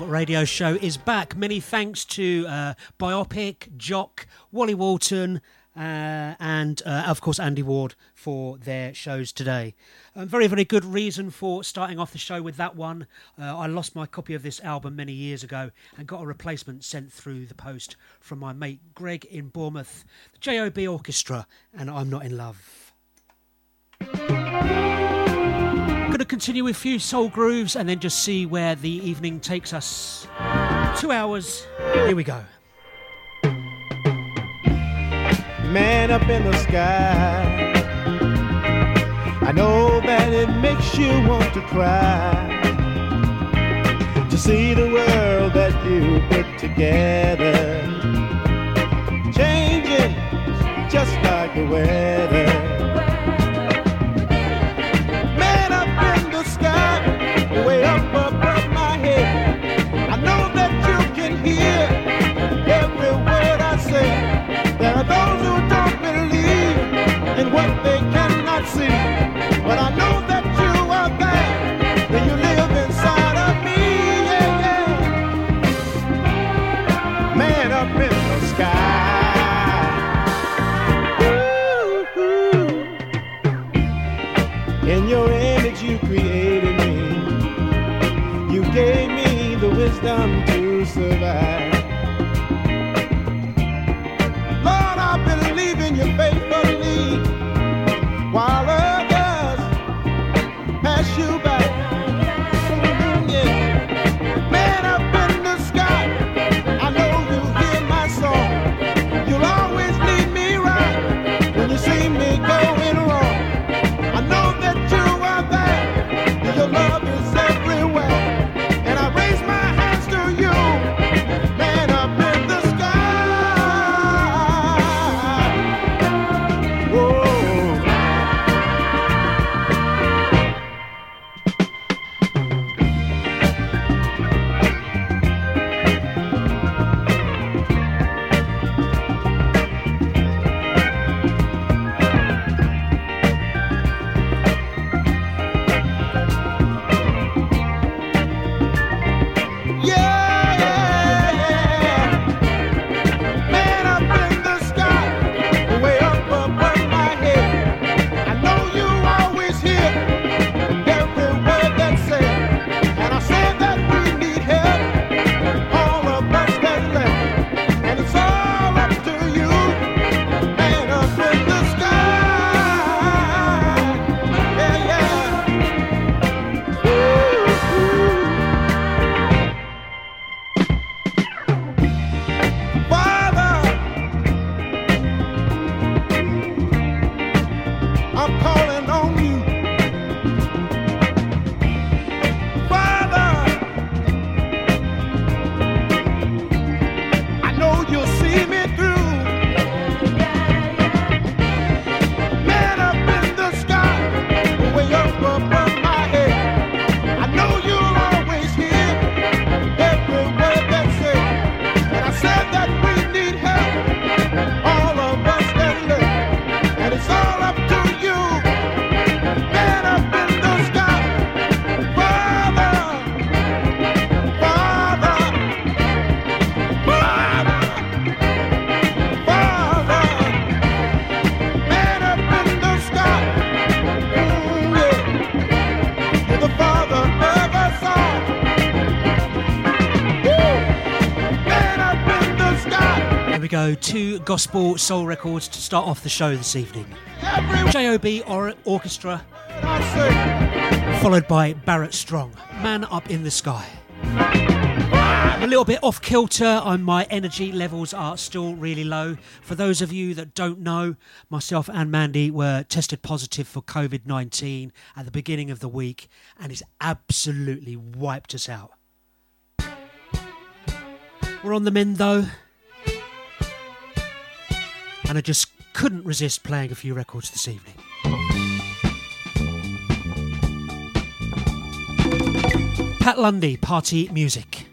radio show is back. Many thanks to uh, Biopic, Jock, Wally Walton, uh, and uh, of course Andy Ward for their shows today. Um, very, very good reason for starting off the show with that one. Uh, I lost my copy of this album many years ago and got a replacement sent through the post from my mate Greg in Bournemouth, the JOB Orchestra, and I'm Not in Love. Continue with a few soul grooves and then just see where the evening takes us. Two hours. Here we go. Man up in the sky. I know that it makes you want to cry. To see the world that you put together. Changing just like the weather. Wisdom to survive. Lord, I've Two gospel soul records to start off the show this evening. JOB or- Orchestra, followed by Barrett Strong, Man Up in the Sky. A little bit off kilter, and my energy levels are still really low. For those of you that don't know, myself and Mandy were tested positive for COVID 19 at the beginning of the week, and it's absolutely wiped us out. We're on the mend though, and I just couldn't resist playing a few records this evening. Pat Lundy, Party Music.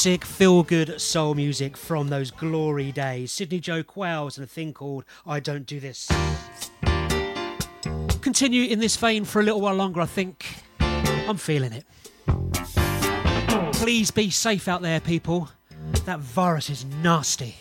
classic feel good soul music from those glory days. Sidney Joe Qualls and a thing called I Don't Do This. Continue in this vein for a little while longer, I think. I'm feeling it. Please be safe out there, people. That virus is nasty.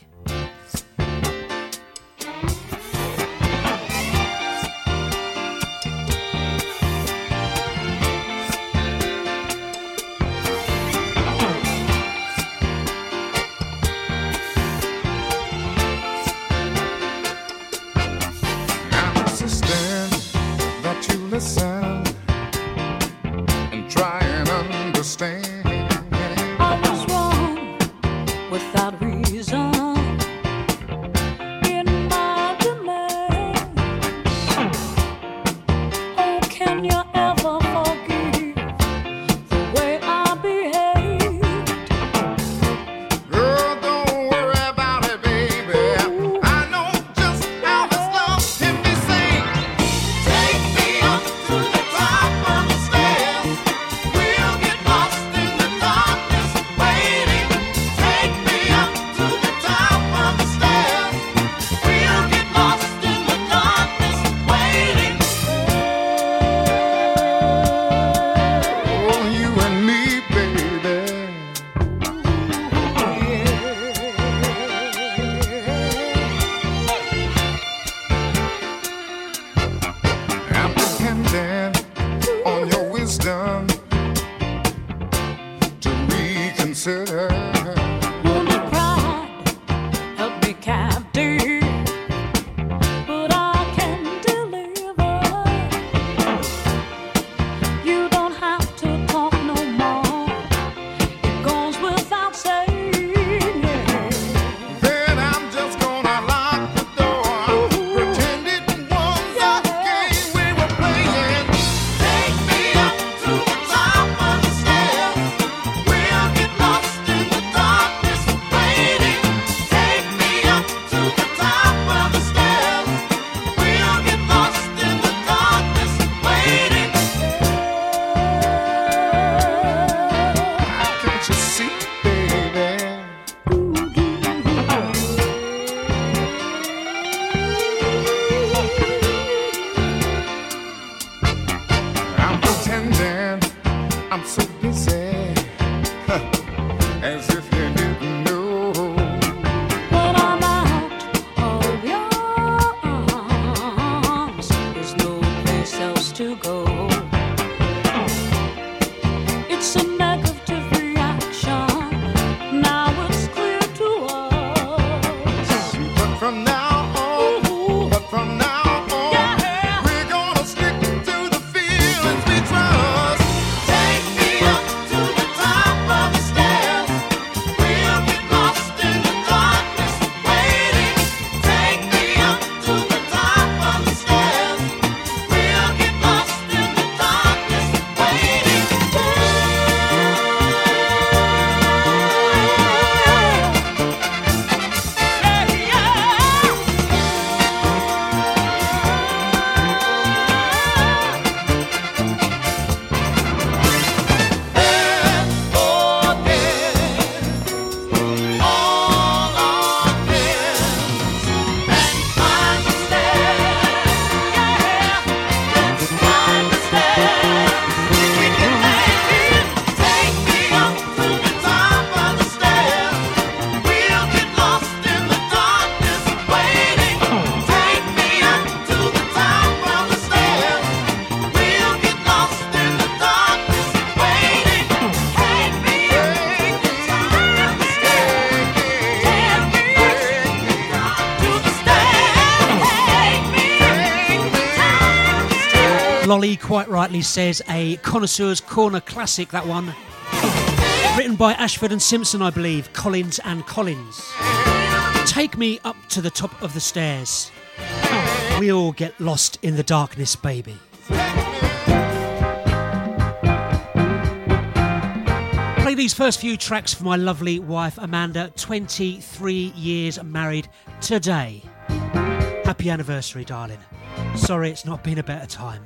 rightly says, a Connoisseur's Corner classic, that one. Written by Ashford and Simpson, I believe, Collins and Collins. Take me up to the top of the stairs. We all get lost in the darkness, baby. Play these first few tracks for my lovely wife Amanda, 23 years married today. Happy anniversary, darling. Sorry it's not been a better time.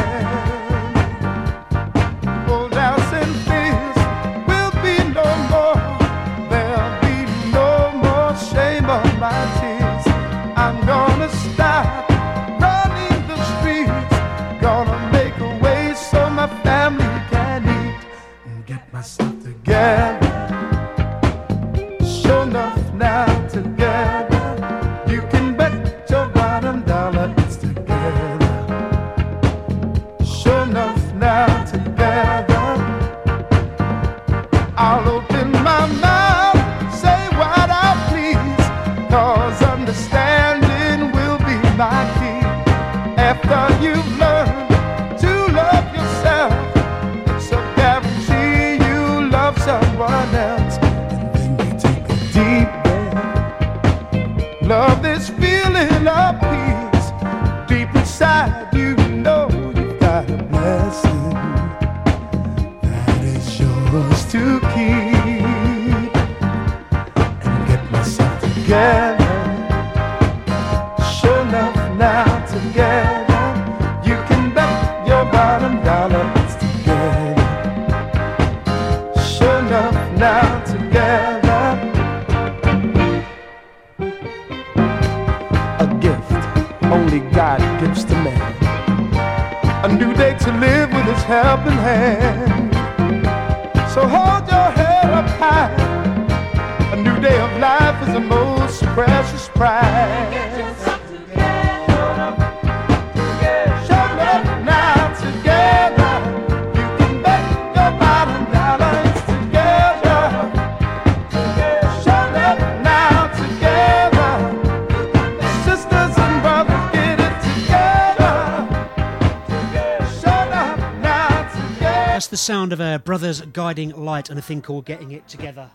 that's the sound of a brother's guiding light and a thing called Getting It Together.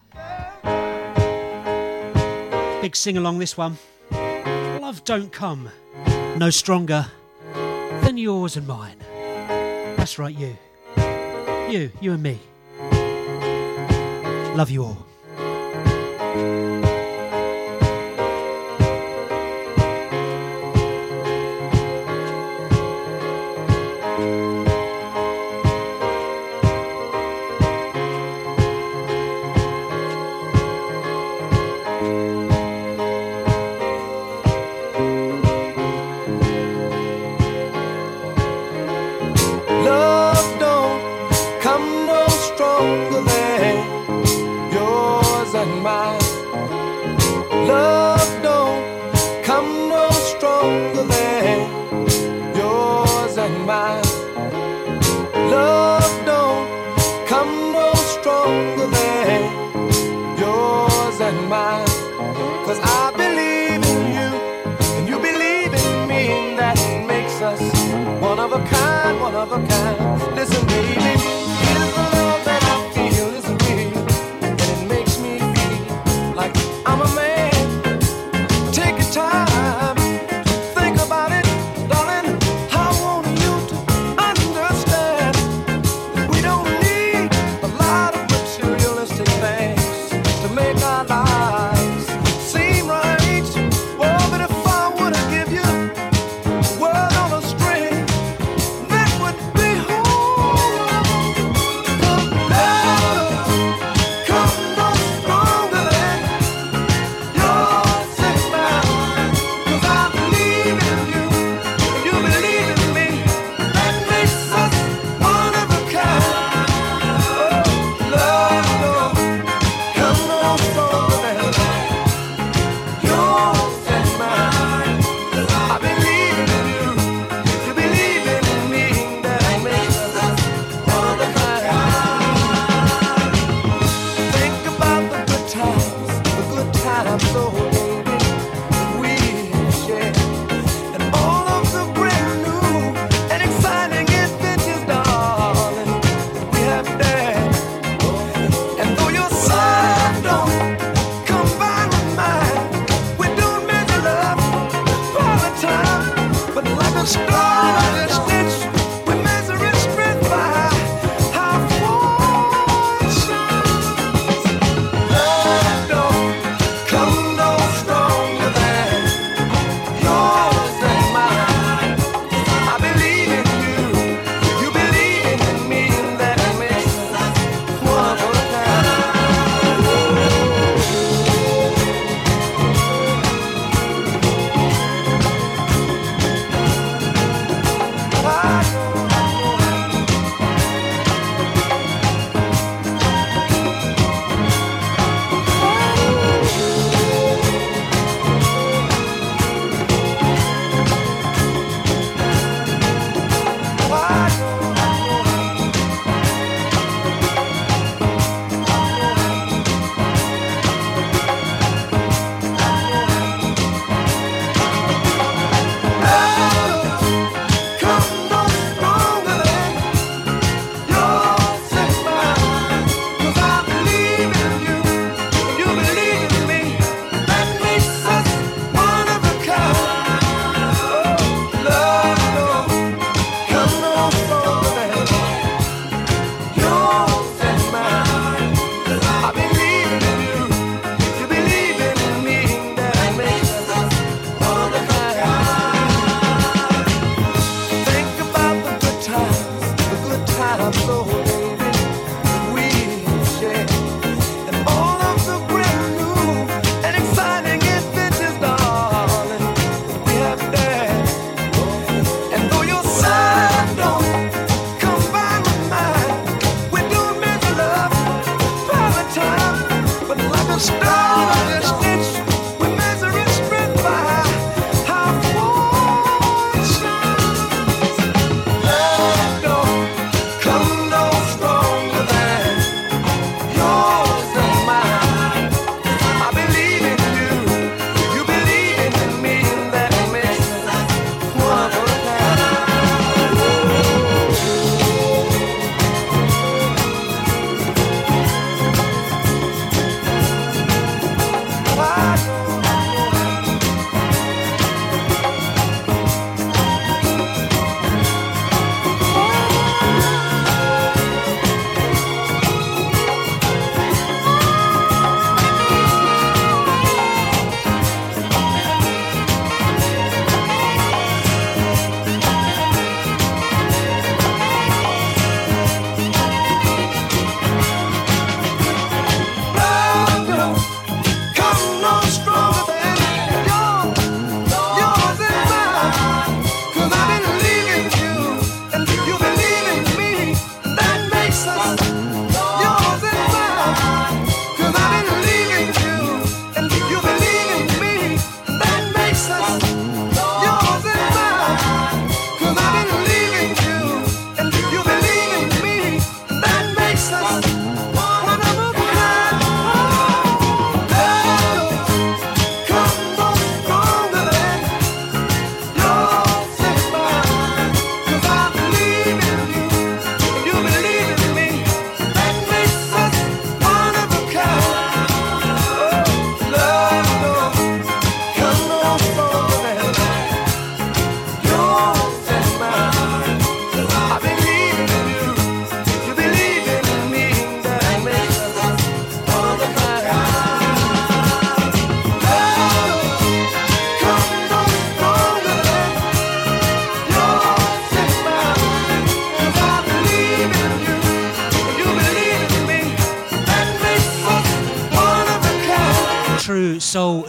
Big sing along this one. Love don't come, no stronger than yours and mine. That's right, you. You, you and me. Love you all.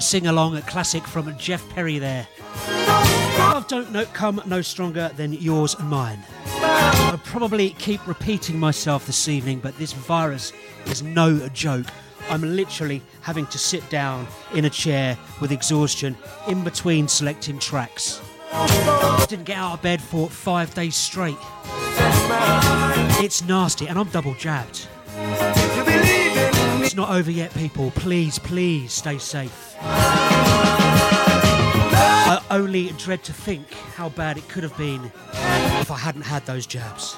Sing along, a classic from Jeff Perry there. Love don't know, come no stronger than yours and mine. I'll probably keep repeating myself this evening, but this virus is no joke. I'm literally having to sit down in a chair with exhaustion in between selecting tracks. I didn't get out of bed for five days straight. It's nasty, and I'm double jabbed. It's not over yet, people. Please, please stay safe. I only dread to think how bad it could have been if I hadn't had those jabs.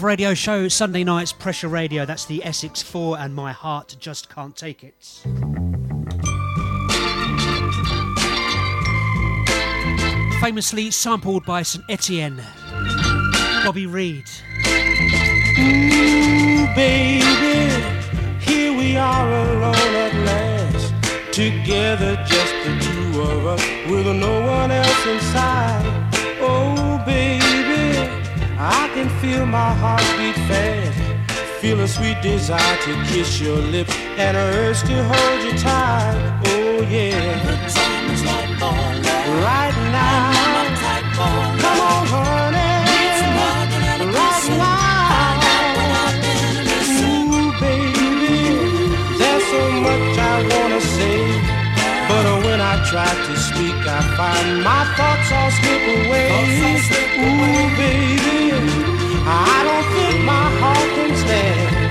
Radio Show, Sunday nights, Pressure Radio. That's the Essex 4, and my heart just can't take it. Famously sampled by St Etienne, Bobby Reed. Ooh, baby. Here we are alone at last. Together, just the two of us, with no one else inside. Can feel my heart beat fast. Feel a sweet desire to kiss your lips and a urge to hold you tight. Oh, yeah. Right now. Come on, honey. Right now. Ooh, baby, there's so much I wanna say, but when I try to speak, I find my thoughts all slip away. Ooh, baby, I don't think my heart can stand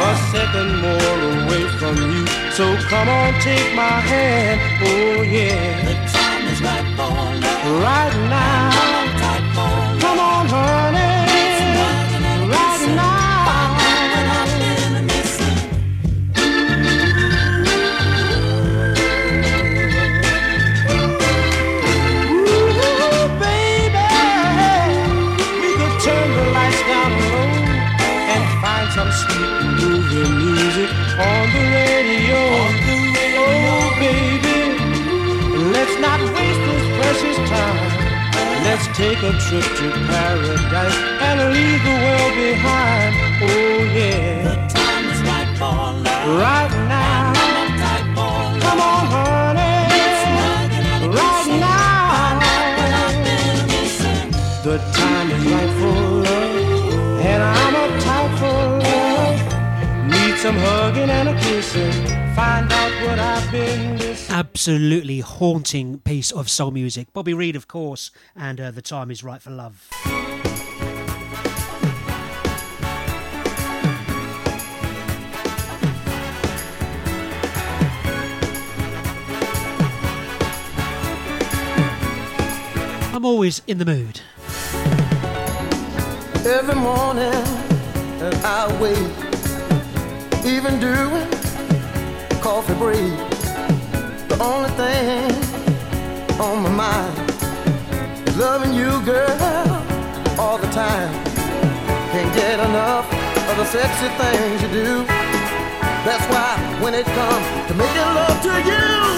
a second more away from you. So come on, take my hand. Oh yeah. The time is right for love. Right now. Take a trip to paradise and leave the world behind. Oh, yeah. The Time is right for love. Right now. Time for love. Come on, honey. Right now. The time is right for love, and I'm uptight for love. Need some hugging and a kissing. Find out what I've been missing. Absolutely haunting piece of soul music. Bobby Reed, of course, and uh, The Time is Right for Love. I'm always in the mood. Every morning I wake, even doing coffee break, only thing on my mind is loving you, girl, all the time. Can't get enough of the sexy things you do. That's why when it comes to making love to you,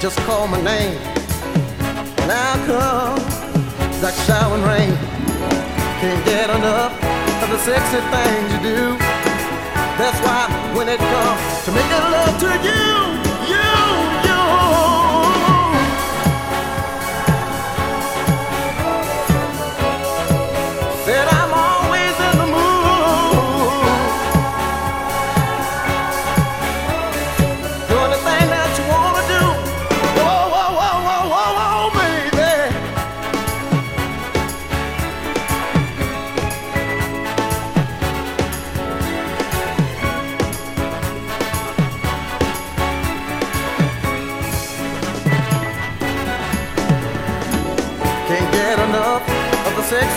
just call my name. Now come that showering rain. Can't get enough of the sexy things you do. That's why when it comes to making love to you, you.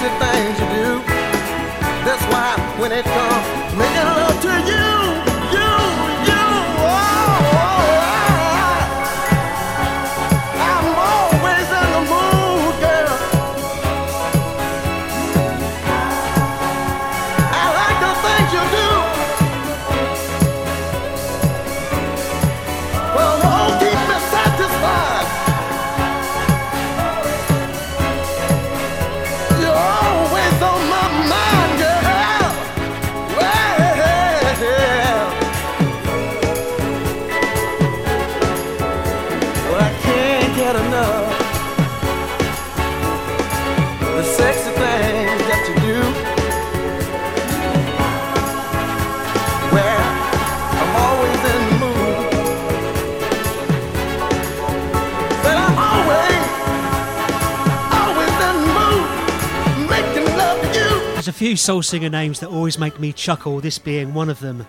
Things you do. That's why when it comes few soul singer names that always make me chuckle, this being one of them.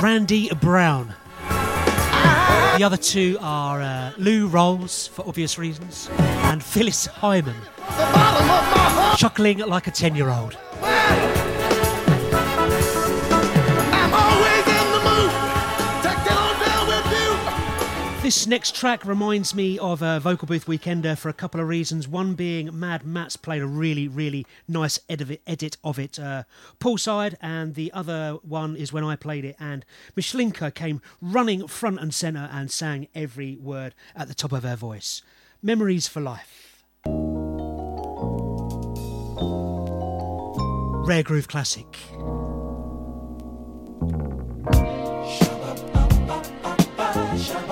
Randy Brown. The other two are uh, Lou Rawls, for obvious reasons, and Phyllis Hyman, chuckling like a 10 year old. This next track reminds me of a Vocal Booth Weekender for a couple of reasons. One being Mad Matt's played a really, really nice edit of it uh, poolside, and the other one is when I played it, and Mishlinka came running front and centre and sang every word at the top of her voice. Memories for life. Rare Groove Classic. Come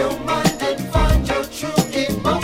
your mind and find your true emotion.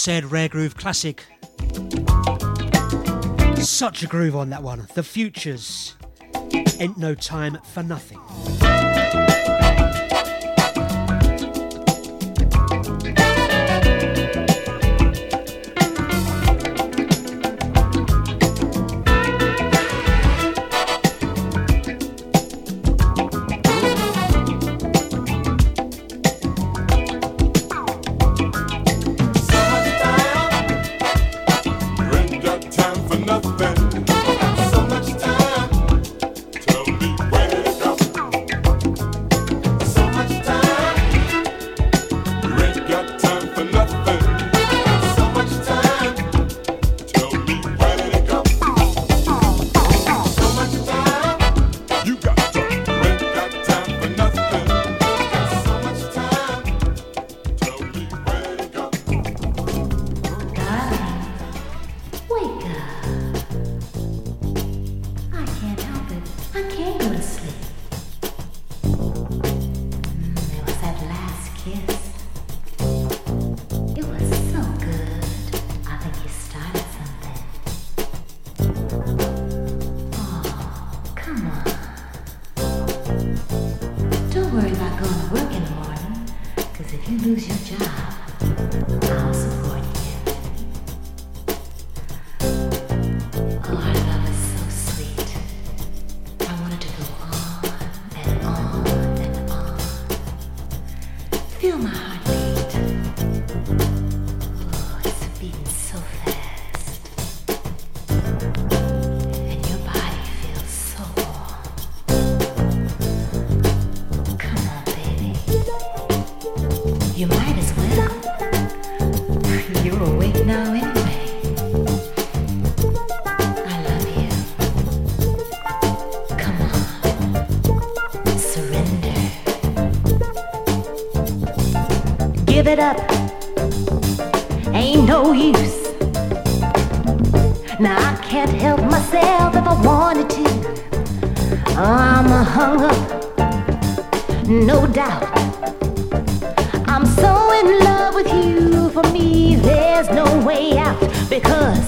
said, Rare Groove Classic. Such a groove on that one. The Futures. Ain't no time for nothing. cut.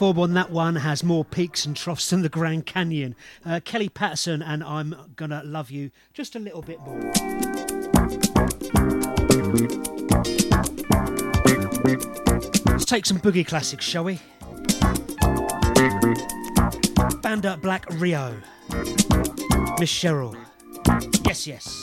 form on that one has more peaks and troughs than the Grand Canyon. Uh, Kellee Patterson and I'm Gonna Love You just a little bit more. Let's take some boogie classics, shall we? Banda Black Rio. Miss Cheryl. Yes, yes.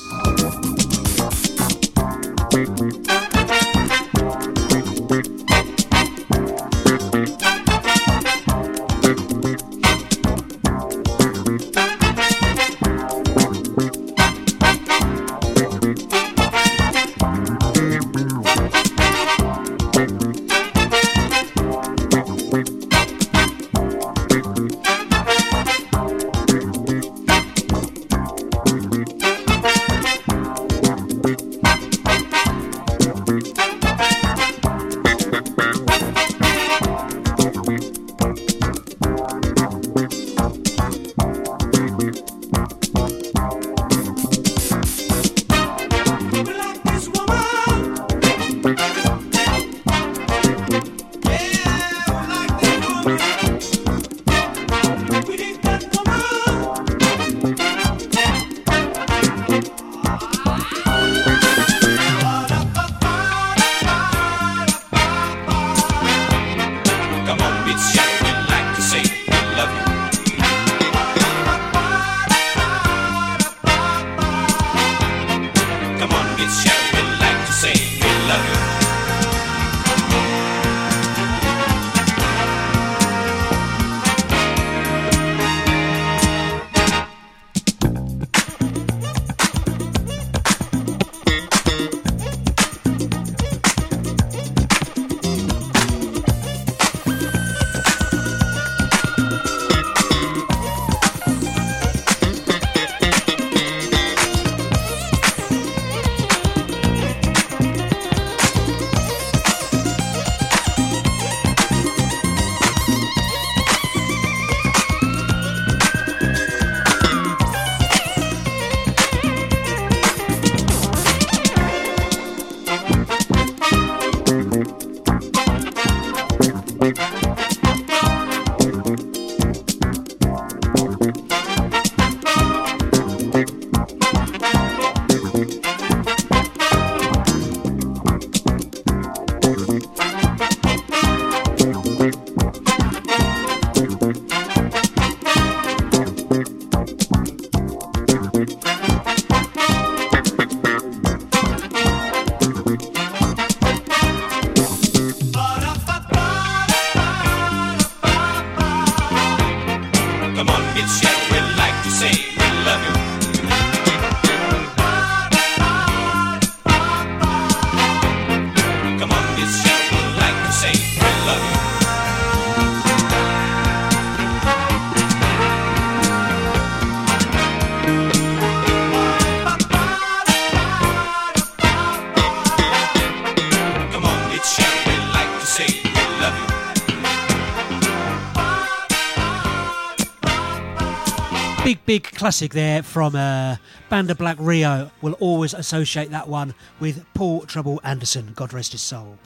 Big, big classic there from uh, Banda Black Rio. Will always associate that one with Paul Trouble Anderson. God rest his soul.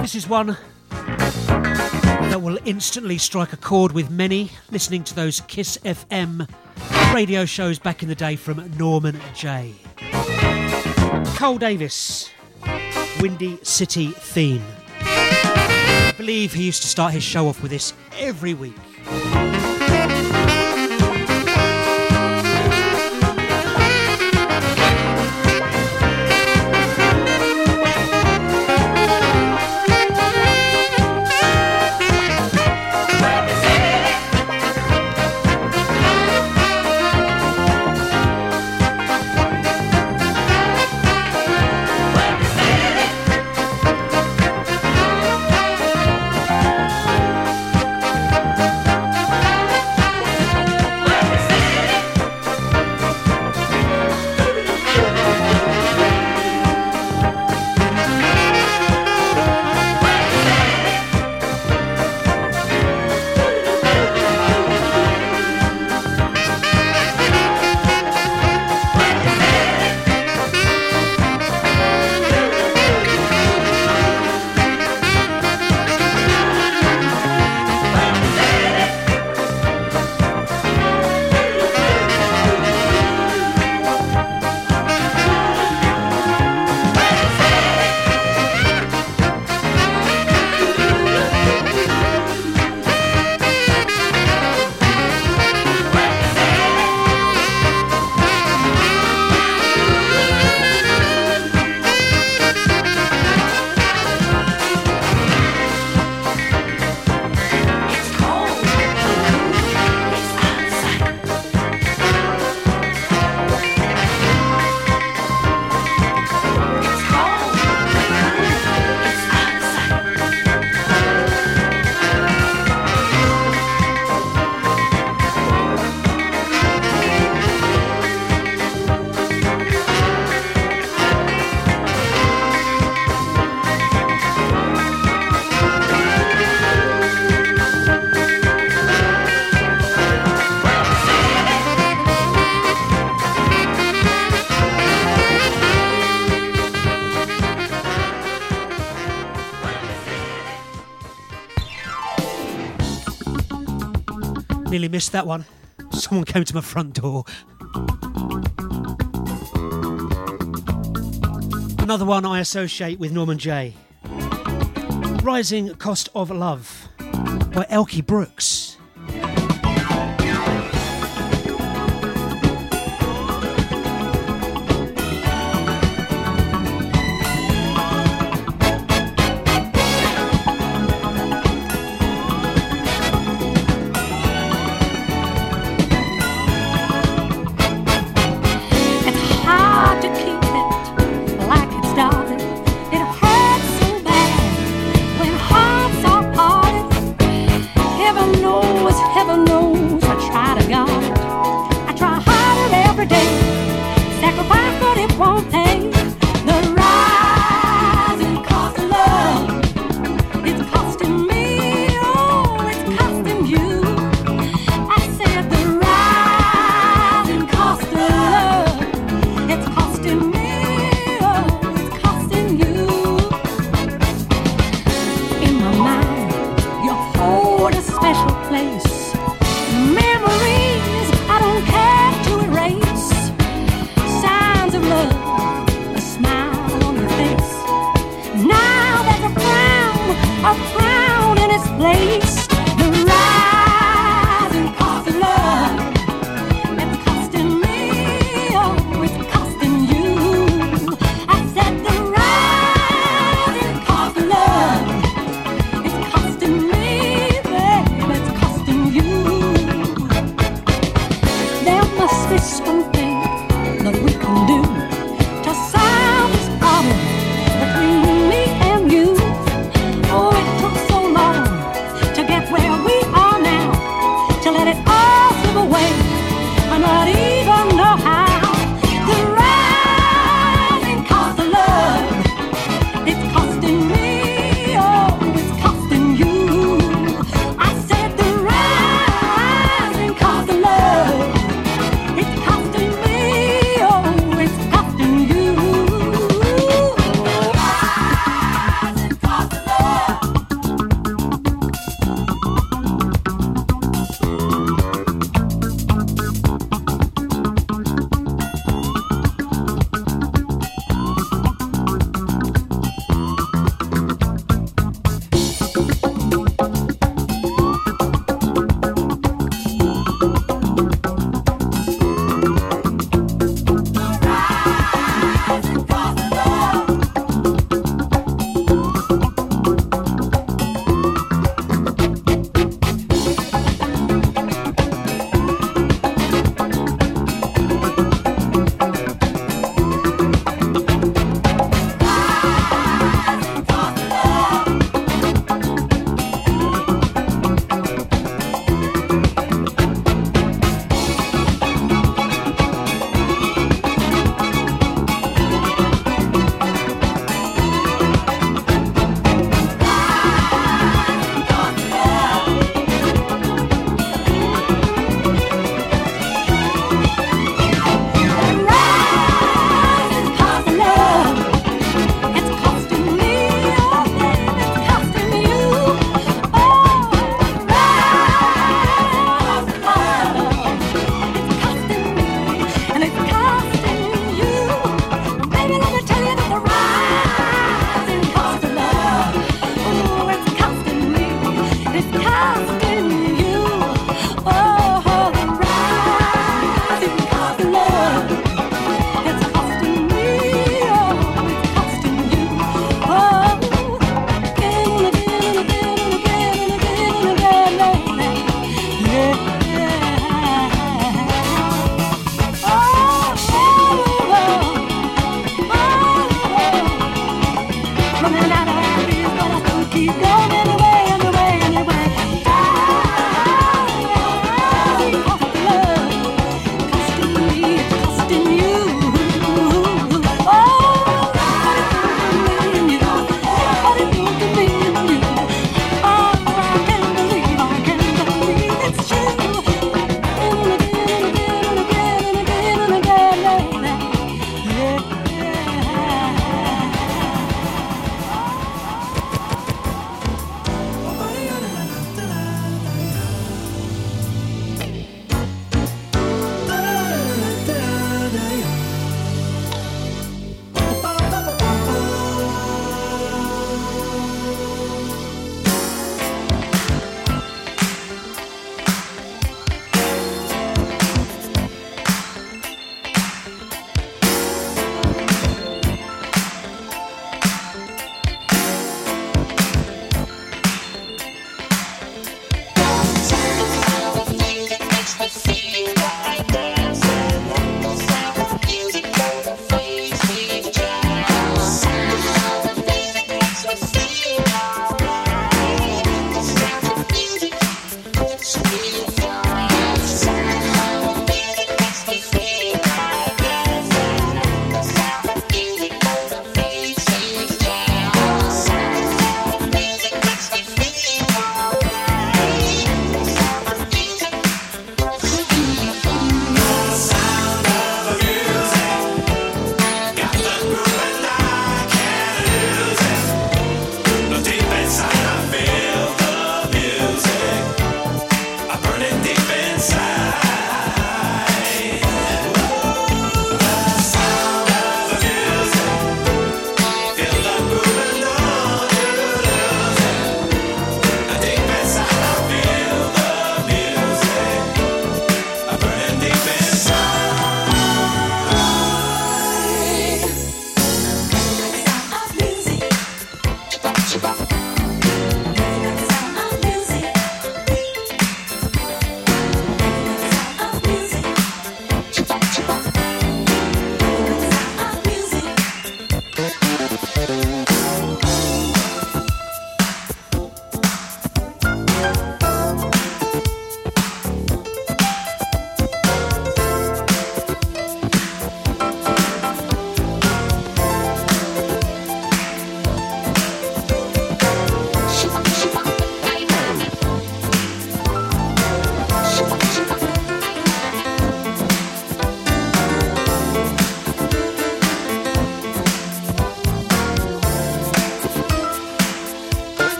This is one that will instantly strike a chord with many listening to those Kiss FM radio shows back in the day from Norman J. Carl Davis, Windy City theme. Believe he used to start his show off with this every week. Nearly missed that one. Someone came to my front door. Another one I associate with Norman J. Rising Cost of Love by Elkie Brooks.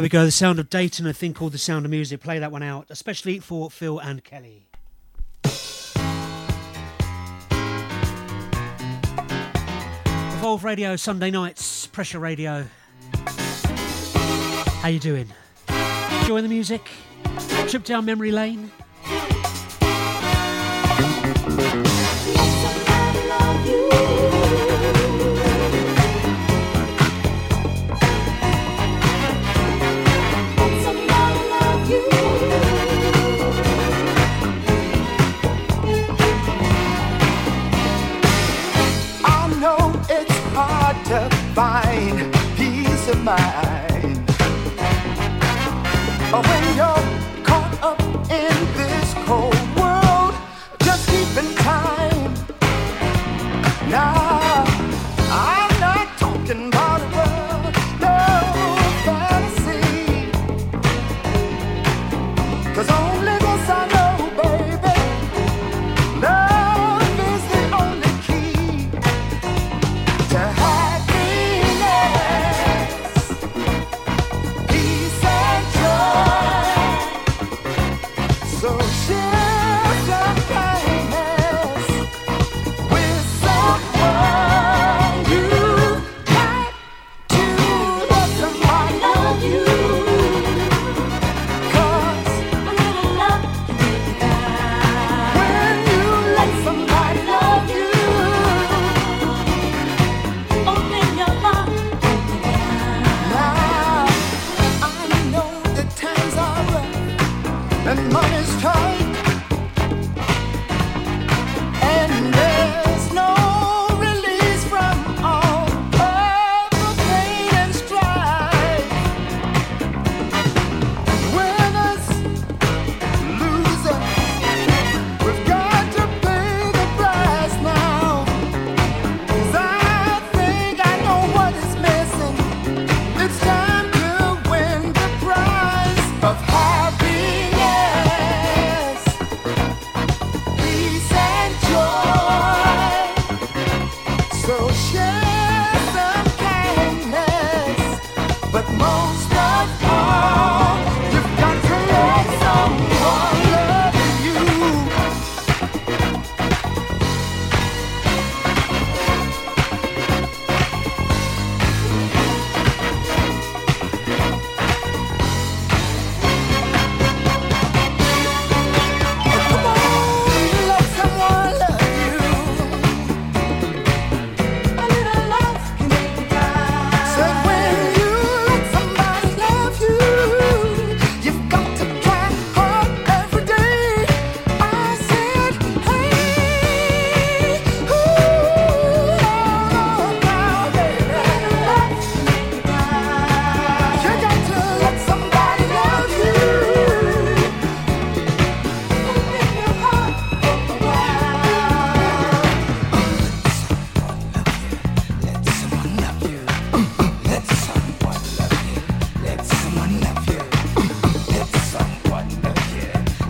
There we go, the sound of Dayton, a thing called the sound of music. Play that one out, especially for Phil and Kelly. Evolve Radio, Sunday nights, Pressure Radio. How you doing? Enjoying the music? Trip down memory lane? Oh, when you're caught up in this cold world, just keep in time. Now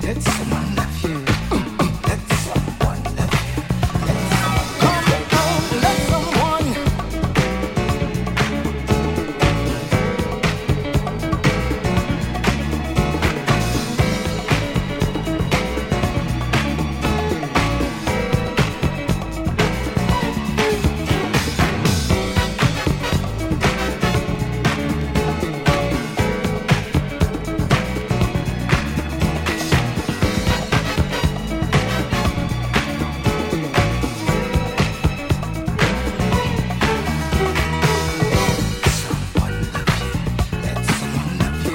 That's my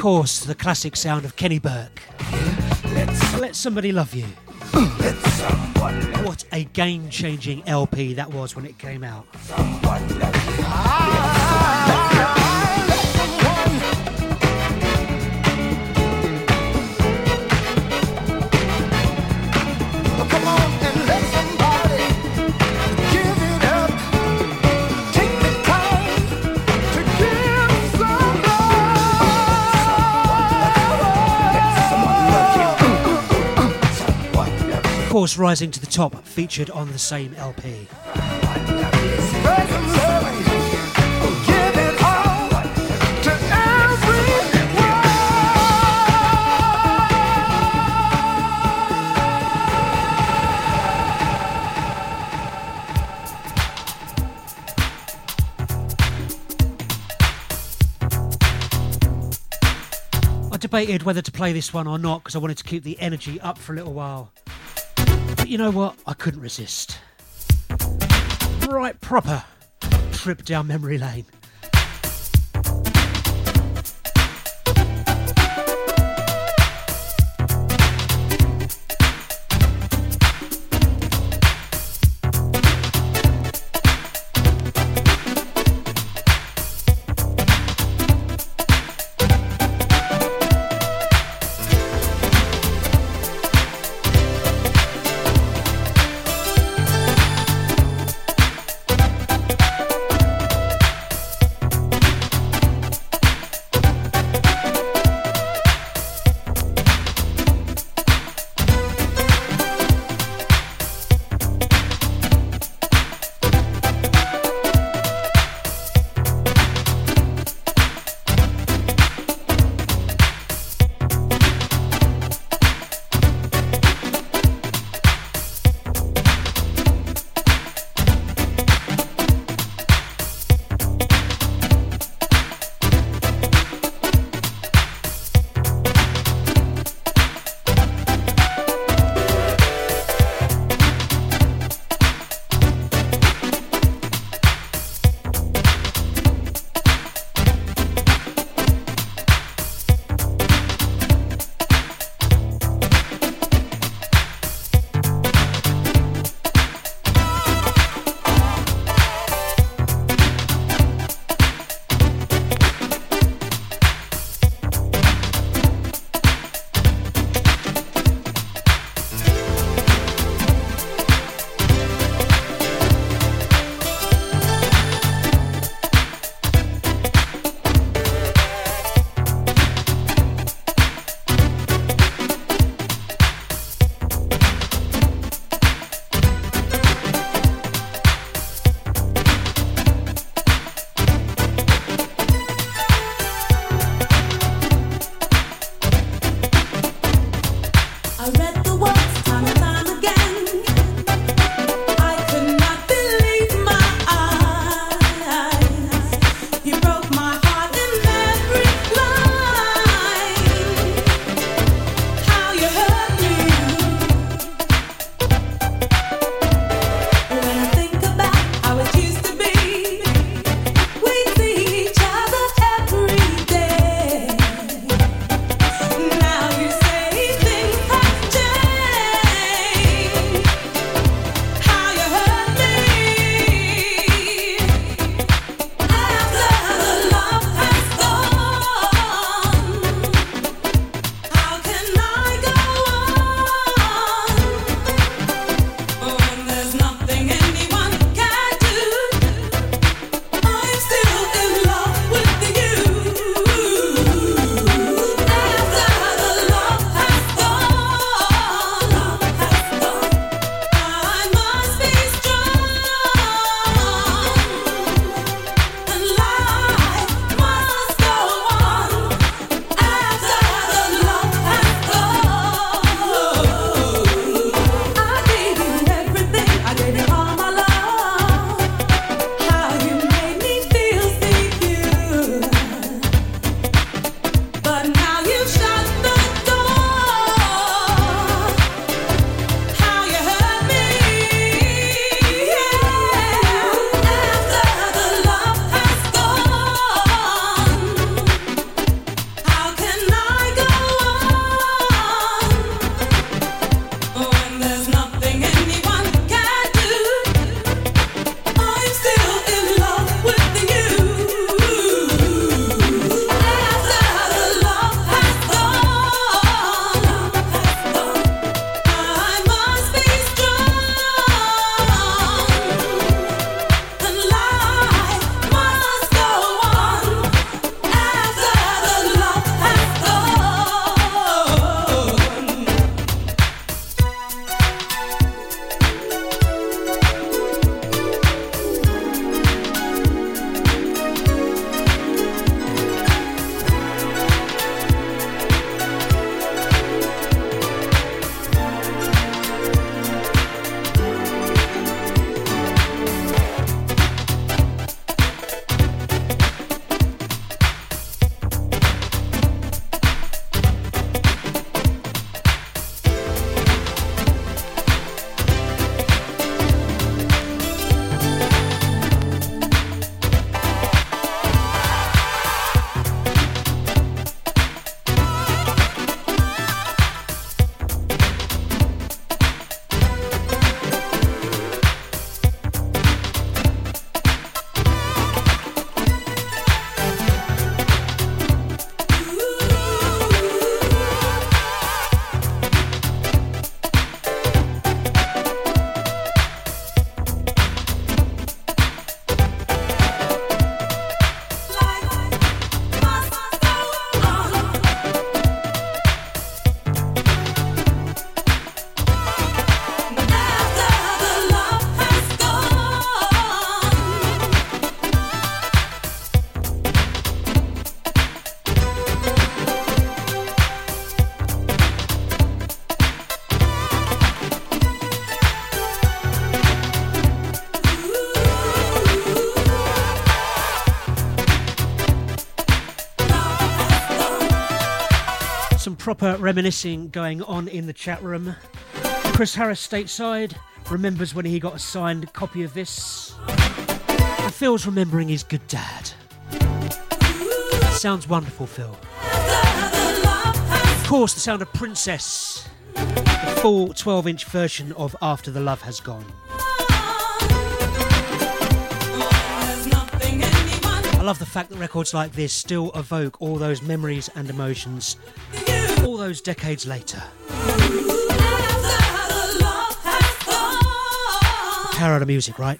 course, the classic sound of Keni Burke. Let's Let Somebody Love You. What a game changing LP that was when it came out. course, Rising to the Top featured on the same LP. I debated whether to play this one or not because I wanted to keep the energy up for a little while. But you know what? I couldn't resist. Right, proper trip down memory lane. reminiscing going on in the chat room. Chris Harris, stateside, remembers when he got a signed copy of this. And Phil's remembering his good dad. Sounds wonderful, Phil. Of course, the sound of Princess, the full 12 inch version of After the Love Has Gone. I love the fact that records like this still evoke all those memories and emotions all those decades later. Power out of music, right?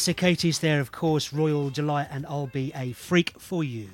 classic 80s there, of course, Royalle Delite and I'll Be a Freak for You.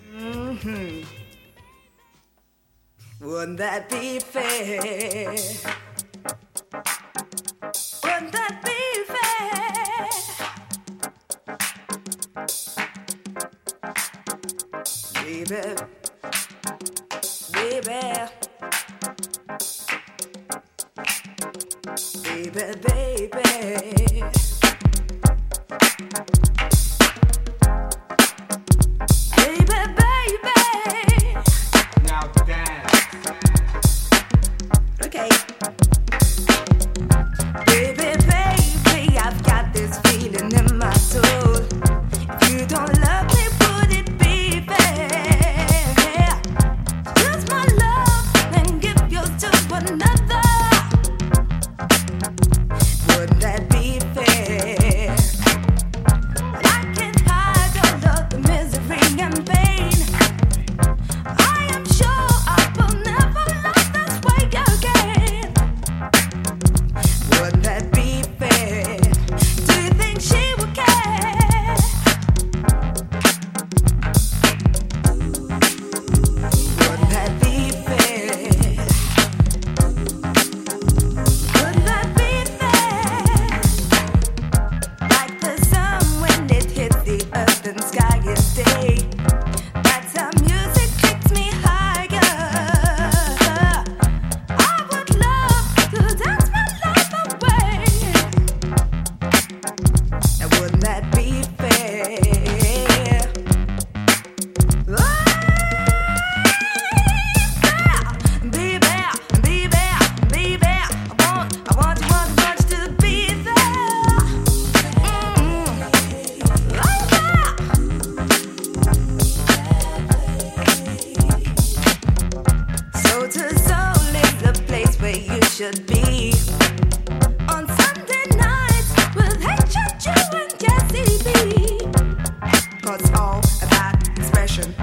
Cause it's all about expression.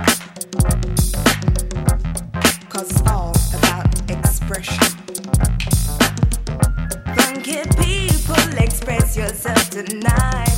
It's all about expression. People express yourself tonight.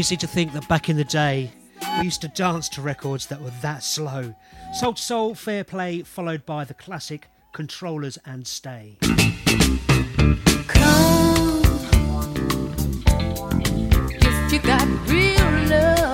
crazy to think that back in the day, we used to dance to records that were that slow. Soul II Soul, Fair Play, followed by the classic Controllers and Stay. Come if you got real love.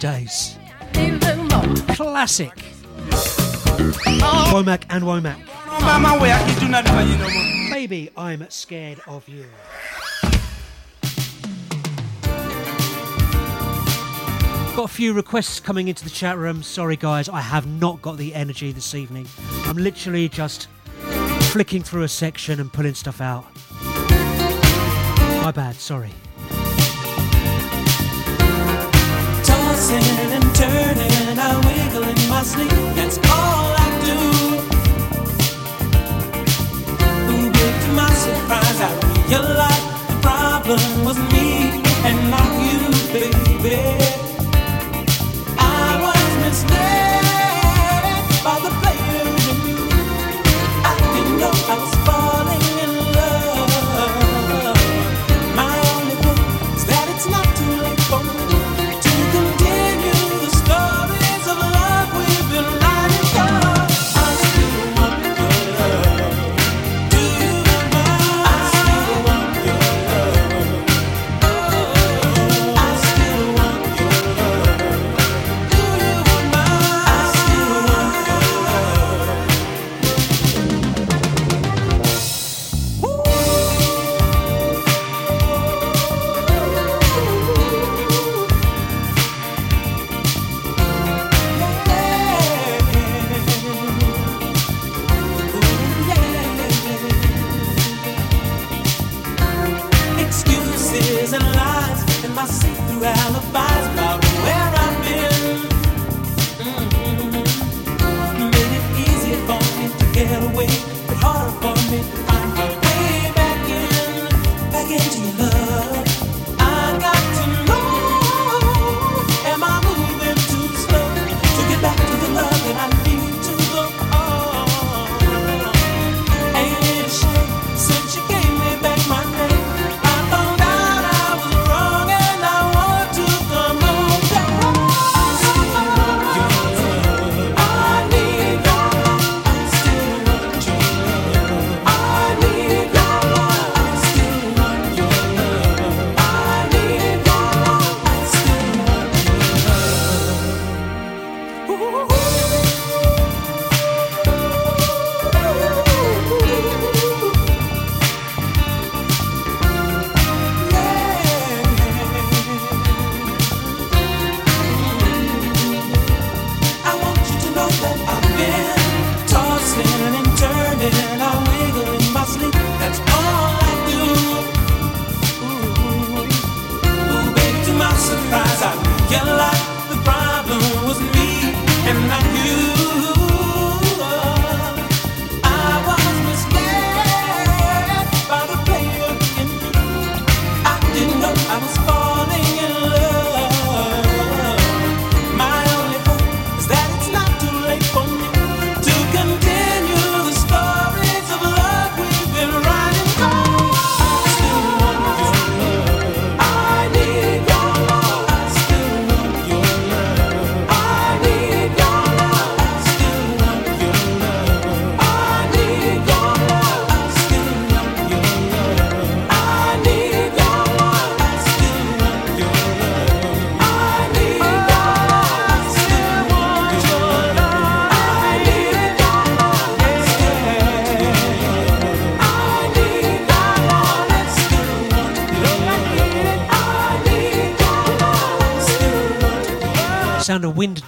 Days. Classic. Womack and Womack. Maybe I'm scared of you. Got a few requests coming into the chat room. Sorry, guys, I have not got the energy this evening. I'm literally just flicking through a section and pulling stuff out. My bad, sorry. and turning, I wiggle in my sleep. That's all I do. Ooh, to my surprise, I realized the problem was me and my.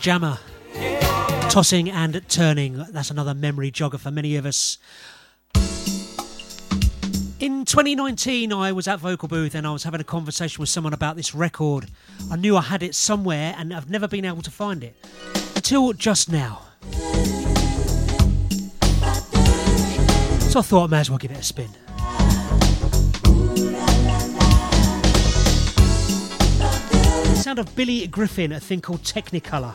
Jammer. Tossing and turning. That's another memory jogger for many of us. In 2019, I was at Vocal Booth and I was having a conversation with someone about this record. I knew I had it somewhere and I've never been able to find it until just now. So I thought I may as well give it a spin. sound of Billy Griffin, a thing called Technicolor.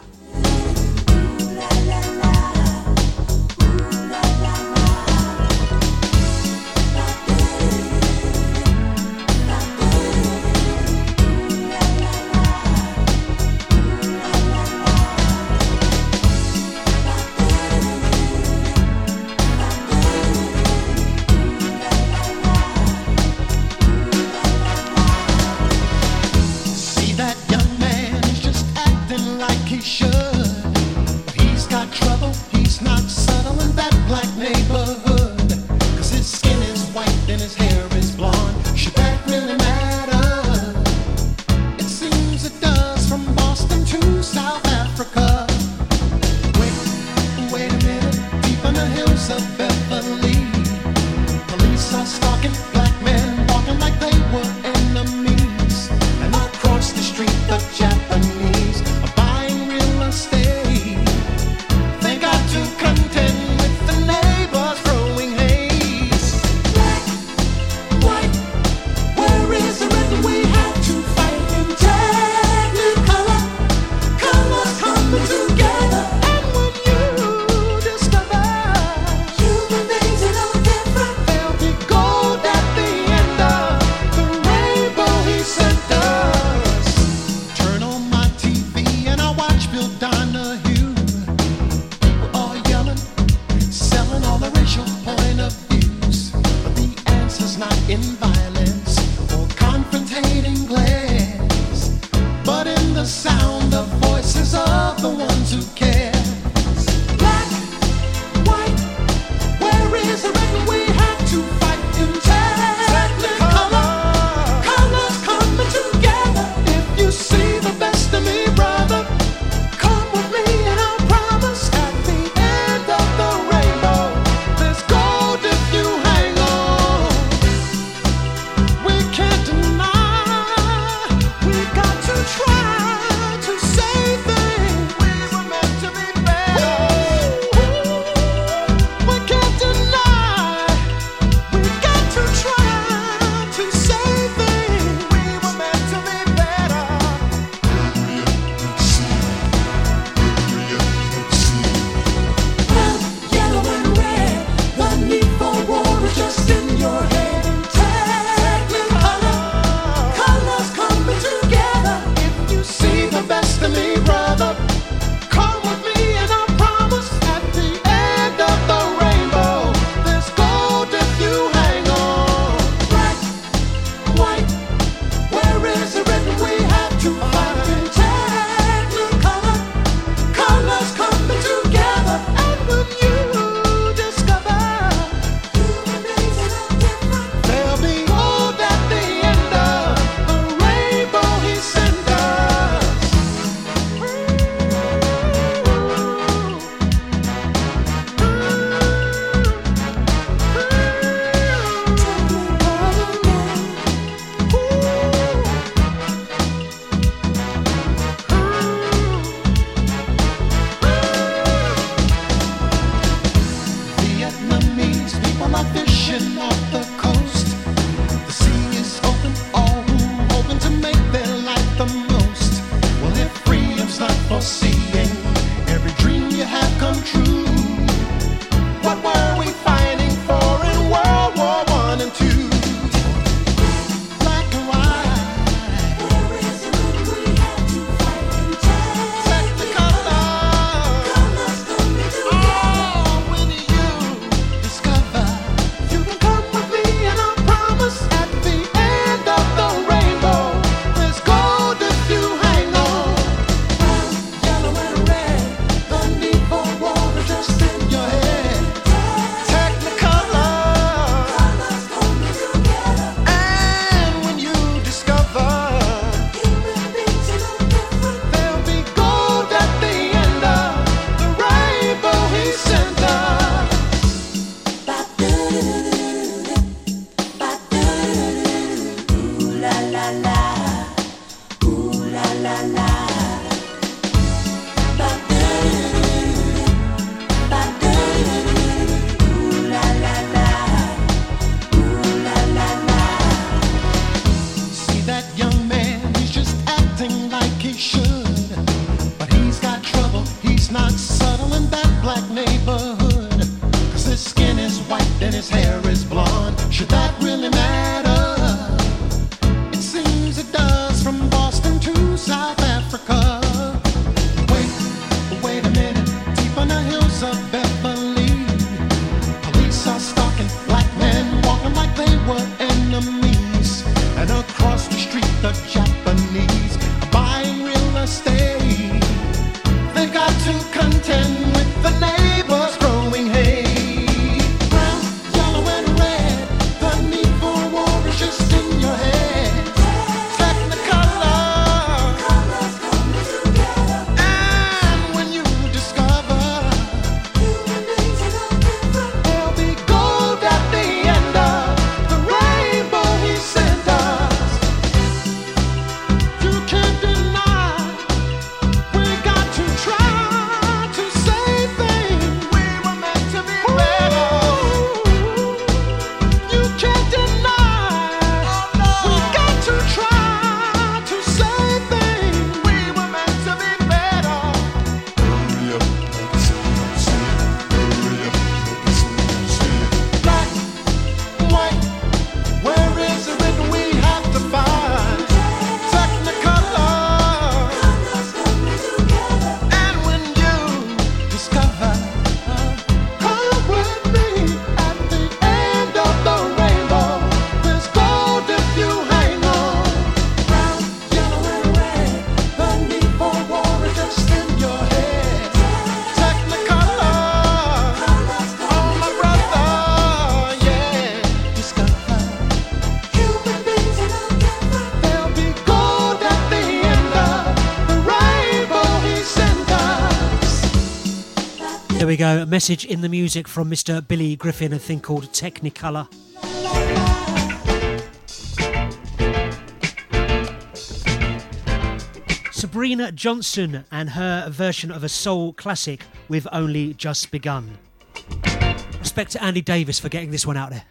go. A message in the music from Mr. Billy Griffin, a thing called Technicolor. Sabrina Johnson and her version of a soul classic, We've Only Just Begun. Respect to Andy Davis for getting this one out there.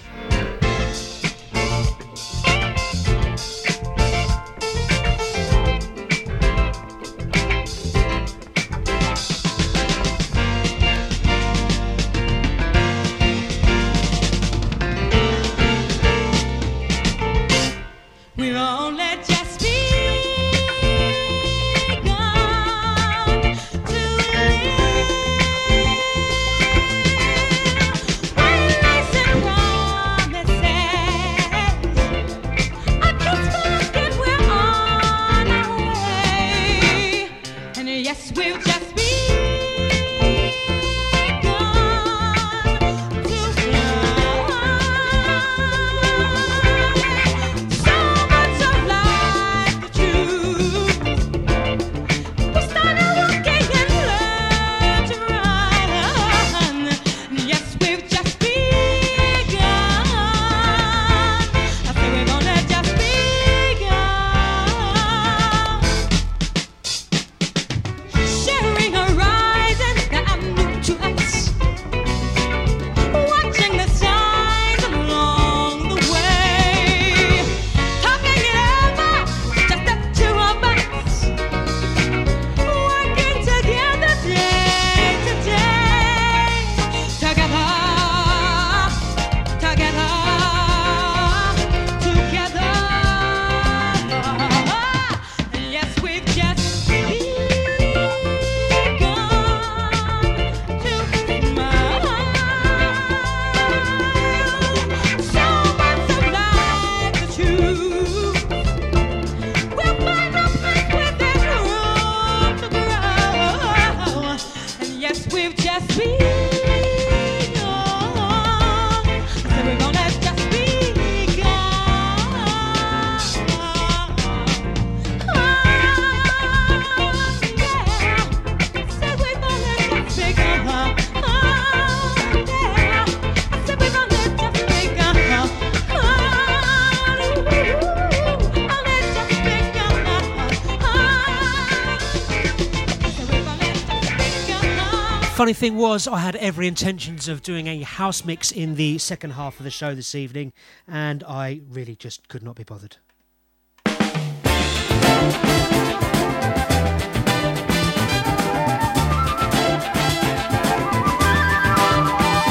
funny thing was, I had every intentions of doing a house mix in the second half of the show this evening, and I really just could not be bothered.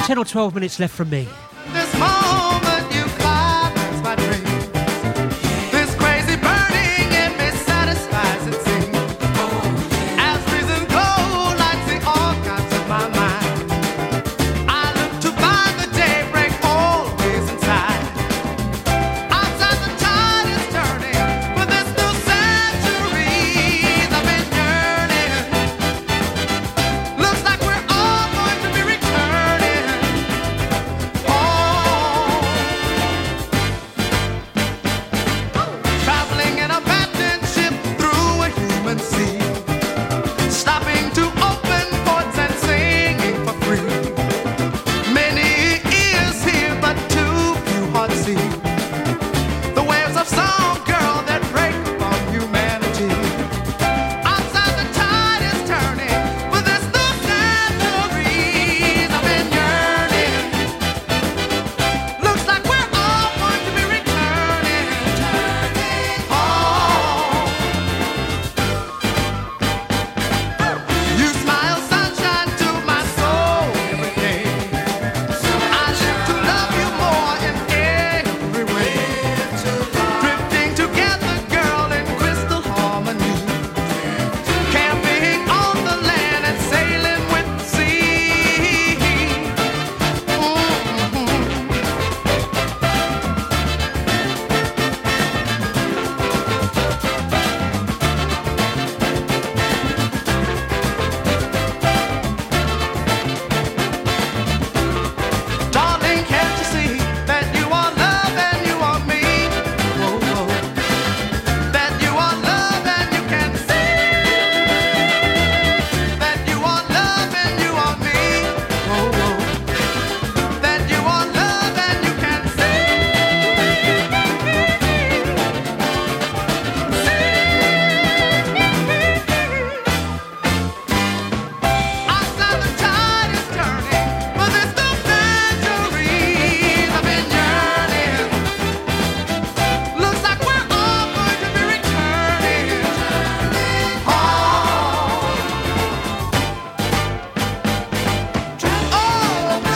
Ten or twelve minutes left from me.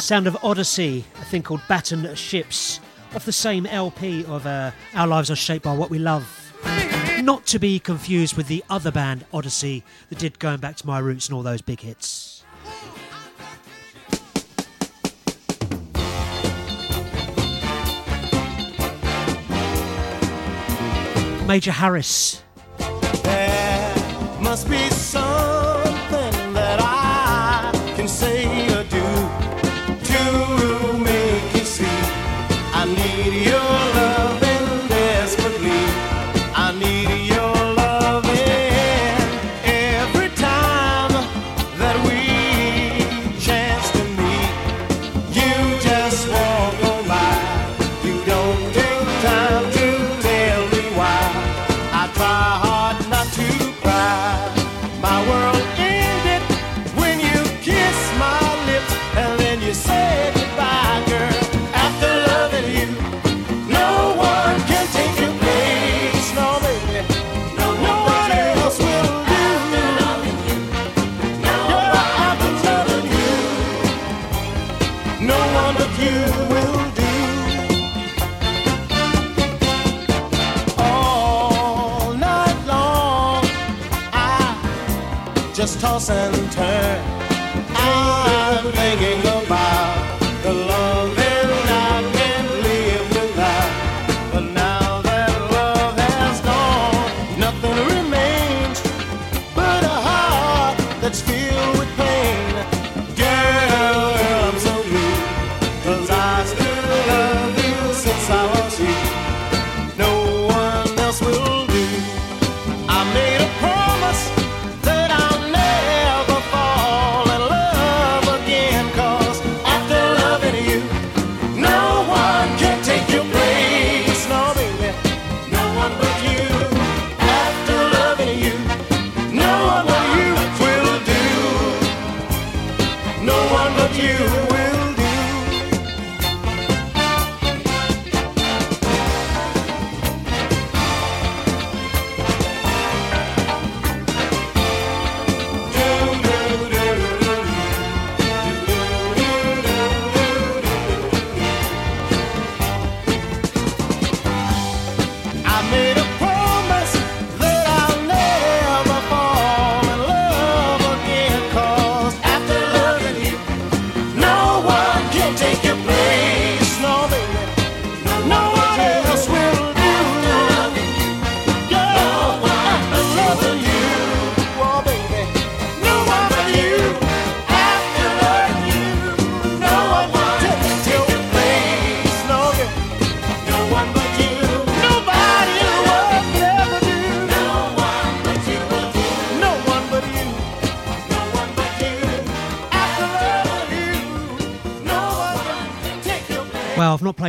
sound of Odyssey, a thing called Batten Ships, off the same LP of uh, Our Lives Are Shaped by What We Love. Not to be confused with the other band, Odyssey, that did Going Back to My Roots and all those big hits. Major Harris. There must be some.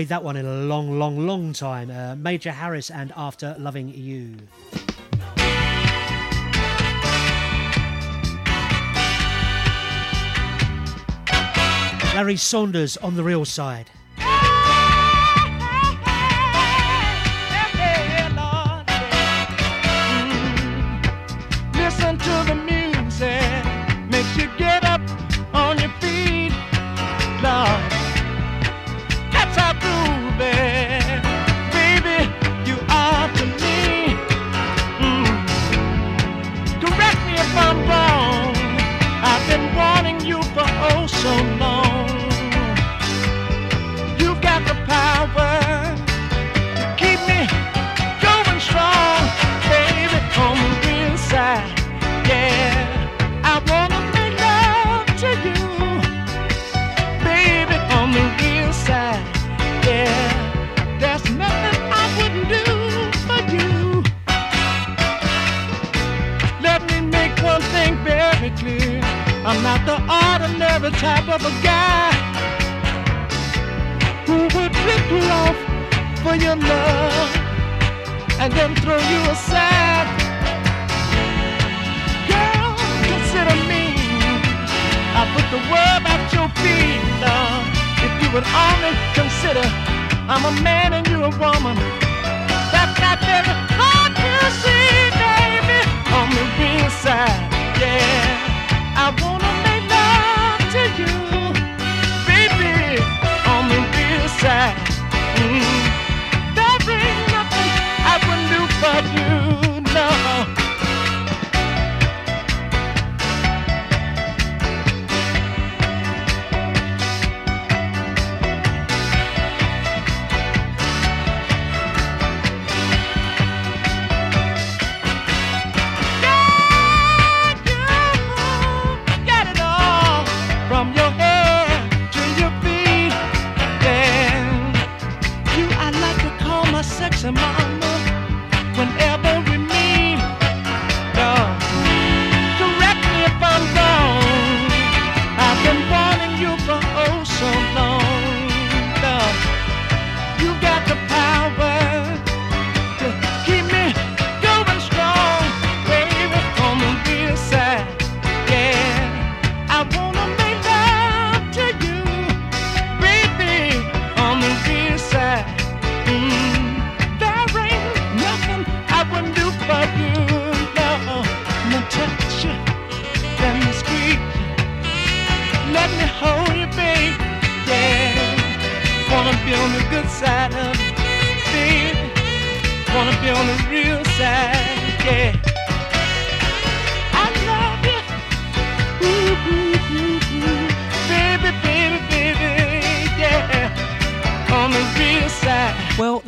Played that one in a long, long, long time. Uh, Major Harris and After Loving You. Larry Saunders on the real side. Listen to the music, makes you get type of a guy who would flip you off for your love and then throw you aside. Girl, consider me. I put the world at your feet, Lord. If you would only consider I'm a man and you're a woman. That's not very hard to see, baby. On the real side, yeah. Side.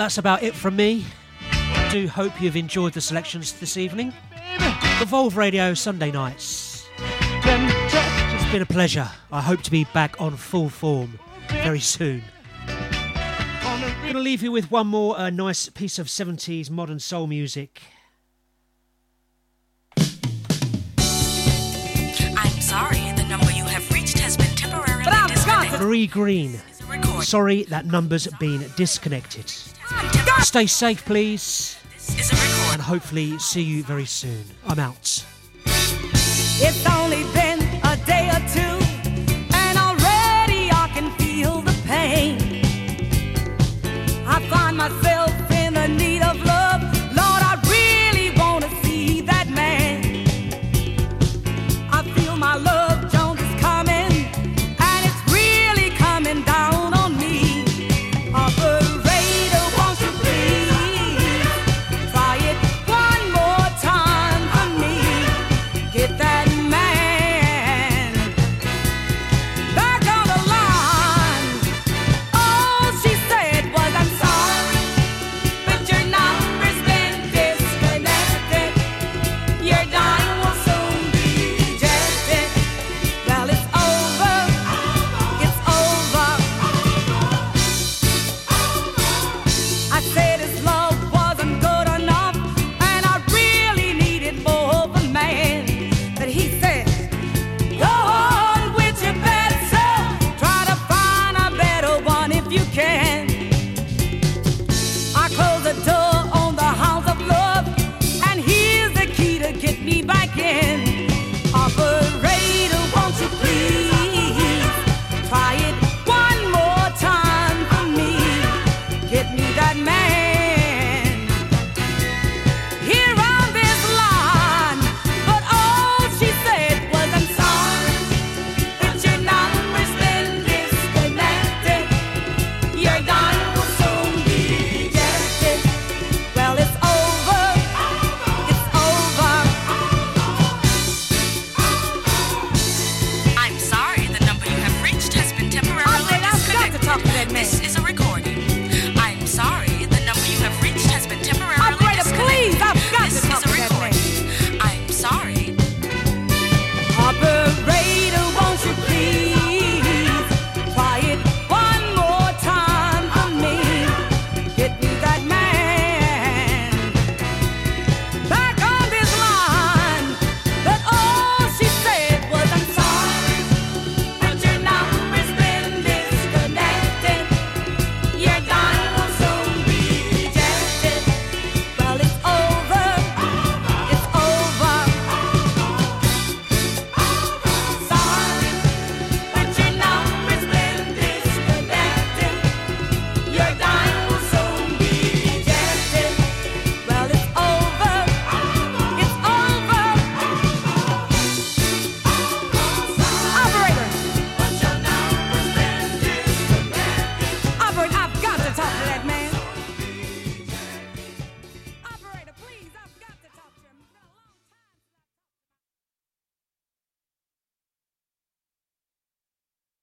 That's about it from me. I Do hope you've enjoyed the selections this evening. The Volve Radio Sunday nights. It's been a pleasure. I hope to be back on full form very soon. I'm going to leave you with one more uh, nice piece of 70s modern soul music. I'm sorry, the number you have reached has been temporarily disconnected. Marie Green. Sorry that number's been disconnected. Stay safe, please. And hopefully see you very soon. I'm out. It's only